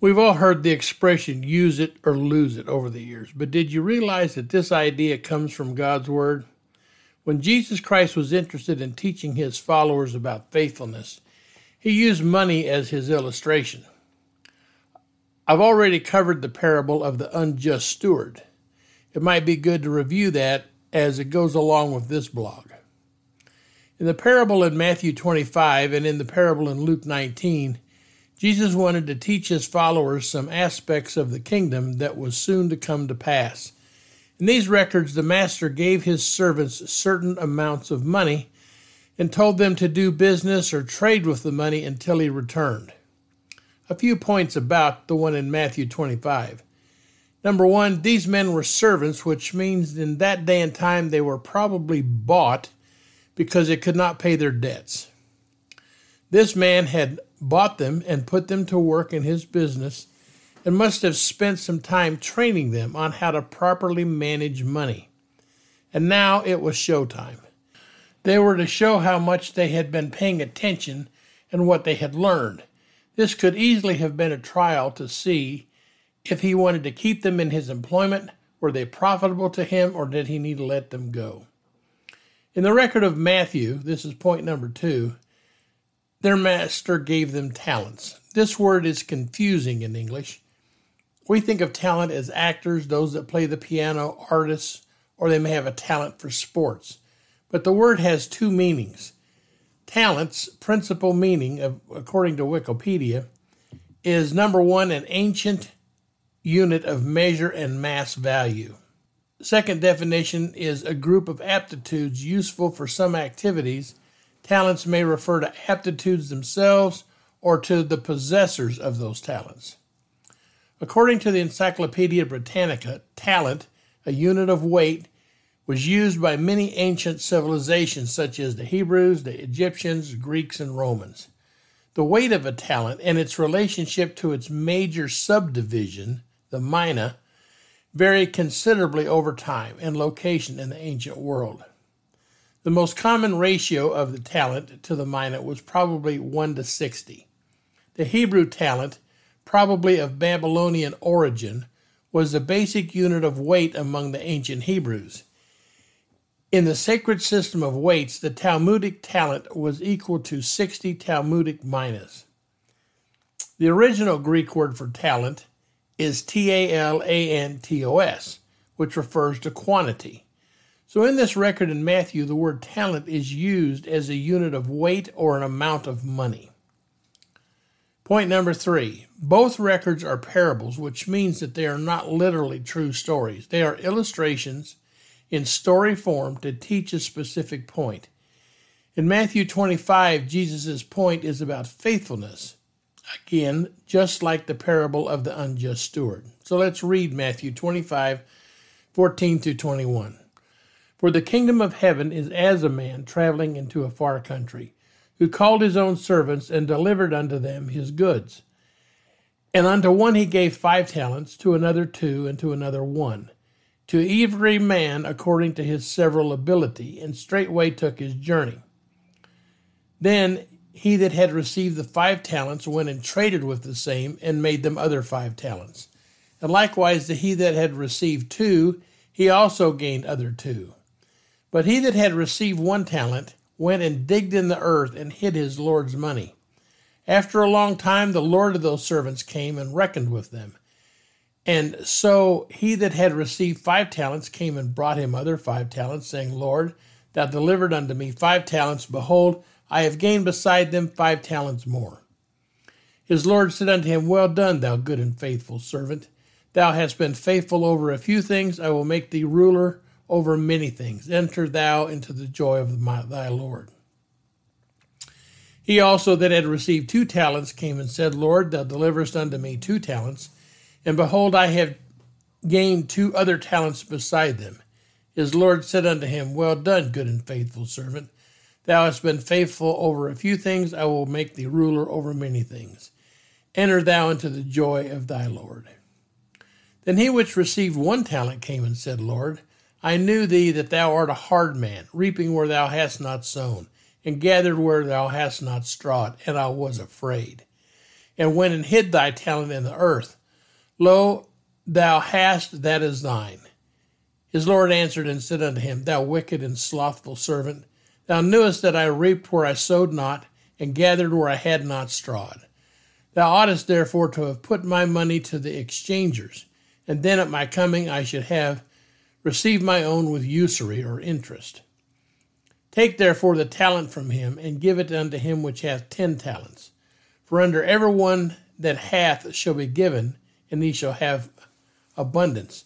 We've all heard the expression use it or lose it over the years, but did you realize that this idea comes from God's Word? When Jesus Christ was interested in teaching his followers about faithfulness, he used money as his illustration. I've already covered the parable of the unjust steward. It might be good to review that as it goes along with this blog. In the parable in Matthew 25 and in the parable in Luke 19, Jesus wanted to teach his followers some aspects of the kingdom that was soon to come to pass. In these records, the master gave his servants certain amounts of money and told them to do business or trade with the money until he returned. A few points about the one in Matthew 25. Number one, these men were servants, which means in that day and time they were probably bought because they could not pay their debts. This man had bought them and put them to work in his business and must have spent some time training them on how to properly manage money. And now it was showtime. They were to show how much they had been paying attention and what they had learned. This could easily have been a trial to see if he wanted to keep them in his employment. Were they profitable to him, or did he need to let them go? In the record of Matthew, this is point number two, their master gave them talents. This word is confusing in English. We think of talent as actors, those that play the piano, artists, or they may have a talent for sports. But the word has two meanings. Talent's principal meaning, of, according to Wikipedia, is number one, an ancient unit of measure and mass value. Second definition is a group of aptitudes useful for some activities. Talents may refer to aptitudes themselves or to the possessors of those talents. According to the Encyclopedia Britannica, talent, a unit of weight, was used by many ancient civilizations such as the Hebrews, the Egyptians, Greeks, and Romans. The weight of a talent and its relationship to its major subdivision, the mina, vary considerably over time and location in the ancient world. The most common ratio of the talent to the mina was probably 1 to 60. The Hebrew talent probably of Babylonian origin, was the basic unit of weight among the ancient Hebrews. In the sacred system of weights, the Talmudic talent was equal to 60 Talmudic minas. The original Greek word for talent is T A L A N T O S, which refers to quantity. So in this record in Matthew, the word talent is used as a unit of weight or an amount of money. Point number three both records are parables, which means that they are not literally true stories. They are illustrations in story form to teach a specific point. In Matthew 25, Jesus' point is about faithfulness. Again, just like the parable of the unjust steward. So let's read Matthew 25, 14 through 21. For the kingdom of heaven is as a man traveling into a far country who called his own servants and delivered unto them his goods. And unto one he gave five talents, to another two, and to another one, to every man according to his several ability, and straightway took his journey. Then he that had received the five talents went and traded with the same, and made them other five talents. And likewise the he that had received two, he also gained other two. But he that had received one talent, went and digged in the earth and hid his Lord's money. After a long time, the Lord of those servants came and reckoned with them. And so he that had received five talents came and brought him other five talents, saying, Lord, thou delivered unto me five talents. Behold, I have gained beside them five talents more. His Lord said unto him, Well done, thou good and faithful servant. Thou hast been faithful over a few things. I will make thee ruler over many things. Enter thou into the joy of my, thy Lord. He also that had received two talents came and said, Lord, thou deliverest unto me two talents, and behold, I have gained two other talents beside them. His Lord said unto him, Well done, good and faithful servant. Thou hast been faithful over a few things, I will make thee ruler over many things. Enter thou into the joy of thy Lord. Then he which received one talent came and said, Lord, I knew thee that thou art a hard man, reaping where thou hast not sown, and gathered where thou hast not strawed, and I was afraid. and went and hid thy talent in the earth. Lo, thou hast that is thine. His Lord answered and said unto him, Thou wicked and slothful servant, thou knewest that I reaped where I sowed not, and gathered where I had not strawed. Thou oughtest therefore to have put my money to the exchangers, and then at my coming I should have received my own with usury or interest. Take therefore the talent from him, and give it unto him which hath ten talents. For under every one that hath shall be given, and he shall have abundance.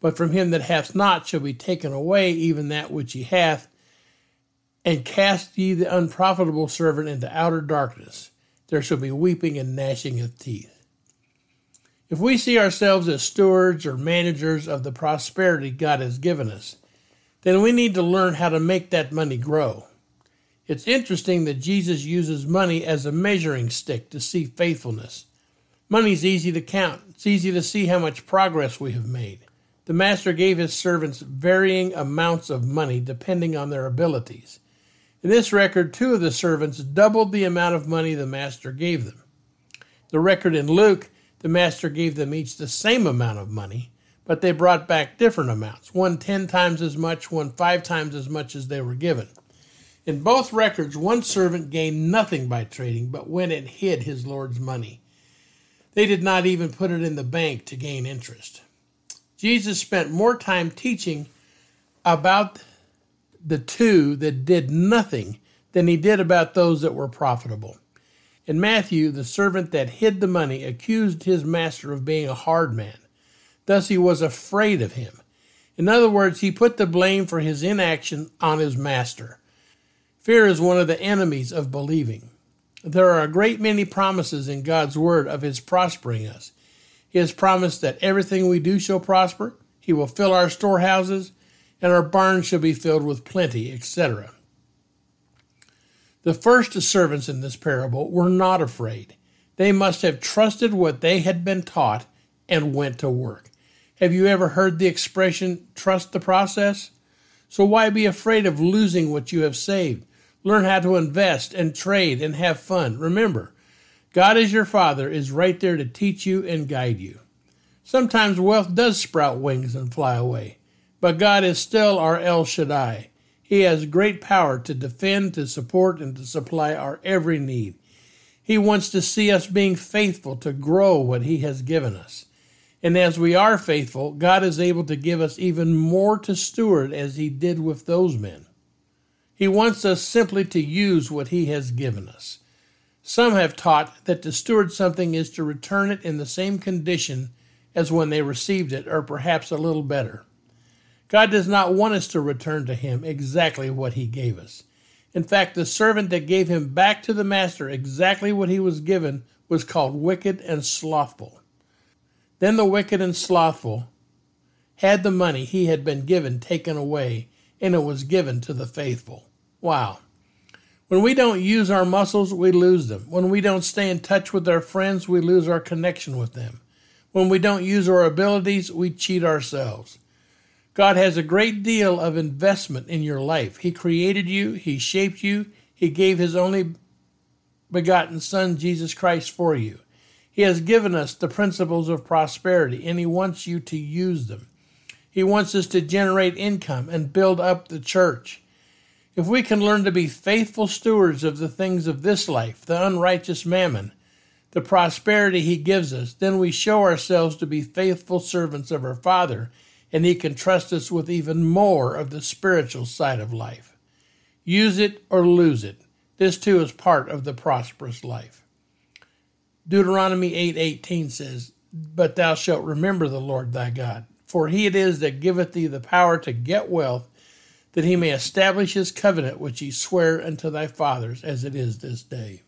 But from him that hath not shall be taken away even that which he hath. And cast ye the unprofitable servant into outer darkness. There shall be weeping and gnashing of teeth. If we see ourselves as stewards or managers of the prosperity God has given us, then we need to learn how to make that money grow. It's interesting that Jesus uses money as a measuring stick to see faithfulness. Money's easy to count. It's easy to see how much progress we have made. The master gave his servants varying amounts of money depending on their abilities. In this record, two of the servants doubled the amount of money the master gave them. The record in Luke, the master gave them each the same amount of money, but they brought back different amounts one ten times as much, one five times as much as they were given. In both records, one servant gained nothing by trading, but went and hid his Lord's money. They did not even put it in the bank to gain interest. Jesus spent more time teaching about the two that did nothing than he did about those that were profitable. In Matthew, the servant that hid the money accused his master of being a hard man. Thus, he was afraid of him. In other words, he put the blame for his inaction on his master. Fear is one of the enemies of believing. There are a great many promises in God's word of his prospering us. He has promised that everything we do shall prosper, he will fill our storehouses, and our barns shall be filled with plenty, etc. The first servants in this parable were not afraid. They must have trusted what they had been taught and went to work. Have you ever heard the expression, trust the process? So why be afraid of losing what you have saved? Learn how to invest and trade and have fun. Remember, God as your Father is right there to teach you and guide you. Sometimes wealth does sprout wings and fly away, but God is still our El Shaddai. He has great power to defend, to support, and to supply our every need. He wants to see us being faithful to grow what He has given us. And as we are faithful, God is able to give us even more to steward as He did with those men. He wants us simply to use what He has given us. Some have taught that to steward something is to return it in the same condition as when they received it, or perhaps a little better. God does not want us to return to Him exactly what He gave us. In fact, the servant that gave him back to the master exactly what he was given was called wicked and slothful. Then the wicked and slothful had the money he had been given taken away, and it was given to the faithful. Wow. When we don't use our muscles, we lose them. When we don't stay in touch with our friends, we lose our connection with them. When we don't use our abilities, we cheat ourselves. God has a great deal of investment in your life. He created you, He shaped you, He gave His only begotten Son, Jesus Christ, for you. He has given us the principles of prosperity, and He wants you to use them. He wants us to generate income and build up the church. If we can learn to be faithful stewards of the things of this life, the unrighteous mammon, the prosperity he gives us, then we show ourselves to be faithful servants of our Father, and he can trust us with even more of the spiritual side of life. Use it or lose it. This too is part of the prosperous life. Deuteronomy 8:18 8, says, "But thou shalt remember the Lord thy God, for he it is that giveth thee the power to get wealth that he may establish his covenant which he sware unto thy fathers as it is this day.